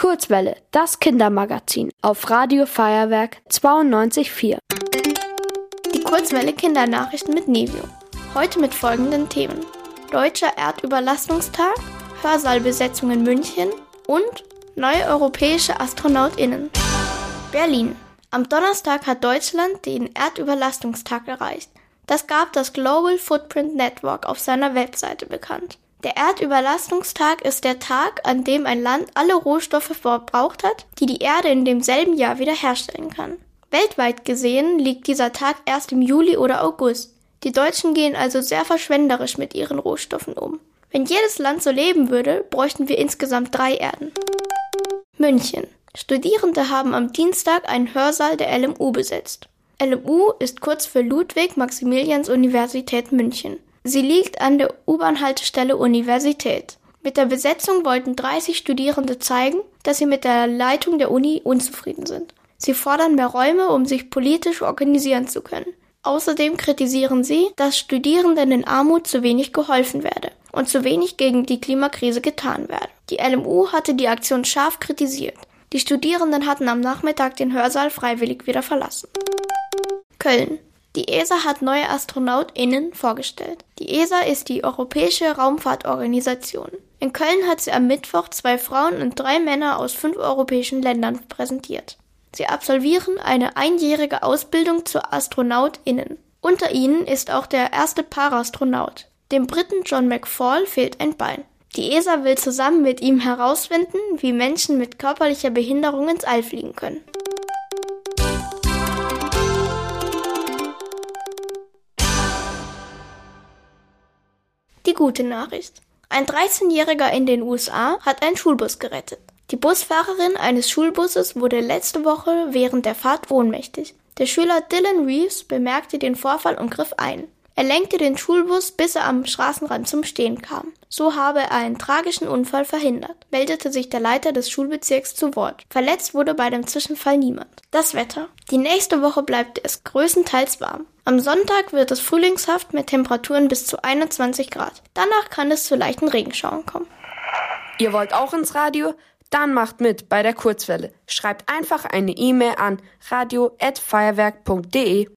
Kurzwelle, das Kindermagazin auf Radio Feuerwerk 92.4. Die Kurzwelle Kindernachrichten mit Nevio. Heute mit folgenden Themen. Deutscher Erdüberlastungstag, Hörsaalbesetzung in München und neue europäische AstronautInnen. Berlin. Am Donnerstag hat Deutschland den Erdüberlastungstag erreicht. Das gab das Global Footprint Network auf seiner Webseite bekannt. Der Erdüberlastungstag ist der Tag, an dem ein Land alle Rohstoffe verbraucht hat, die die Erde in demselben Jahr wiederherstellen kann. Weltweit gesehen liegt dieser Tag erst im Juli oder August. Die Deutschen gehen also sehr verschwenderisch mit ihren Rohstoffen um. Wenn jedes Land so leben würde, bräuchten wir insgesamt drei Erden. München. Studierende haben am Dienstag einen Hörsaal der LMU besetzt. LMU ist kurz für Ludwig-Maximilians-Universität München. Sie liegt an der U-Bahn-Haltestelle Universität. Mit der Besetzung wollten 30 Studierende zeigen, dass sie mit der Leitung der Uni unzufrieden sind. Sie fordern mehr Räume, um sich politisch organisieren zu können. Außerdem kritisieren sie, dass Studierenden in Armut zu wenig geholfen werde und zu wenig gegen die Klimakrise getan werde. Die LMU hatte die Aktion scharf kritisiert. Die Studierenden hatten am Nachmittag den Hörsaal freiwillig wieder verlassen. Köln. Die ESA hat neue AstronautInnen vorgestellt. Die ESA ist die Europäische Raumfahrtorganisation. In Köln hat sie am Mittwoch zwei Frauen und drei Männer aus fünf europäischen Ländern präsentiert. Sie absolvieren eine einjährige Ausbildung zur AstronautInnen. Unter ihnen ist auch der erste Parastronaut. Dem Briten John McFall fehlt ein Bein. Die ESA will zusammen mit ihm herausfinden, wie Menschen mit körperlicher Behinderung ins All fliegen können. Gute Nachricht. Ein 13-Jähriger in den USA hat einen Schulbus gerettet. Die Busfahrerin eines Schulbusses wurde letzte Woche während der Fahrt ohnmächtig. Der Schüler Dylan Reeves bemerkte den Vorfall und griff ein. Er lenkte den Schulbus, bis er am Straßenrand zum Stehen kam. So habe er einen tragischen Unfall verhindert, meldete sich der Leiter des Schulbezirks zu Wort. Verletzt wurde bei dem Zwischenfall niemand. Das Wetter. Die nächste Woche bleibt es größtenteils warm. Am Sonntag wird es frühlingshaft mit Temperaturen bis zu 21 Grad. Danach kann es zu leichten Regenschauern kommen. Ihr wollt auch ins Radio? Dann macht mit bei der Kurzwelle. Schreibt einfach eine E-Mail an radio@feuerwerk.de.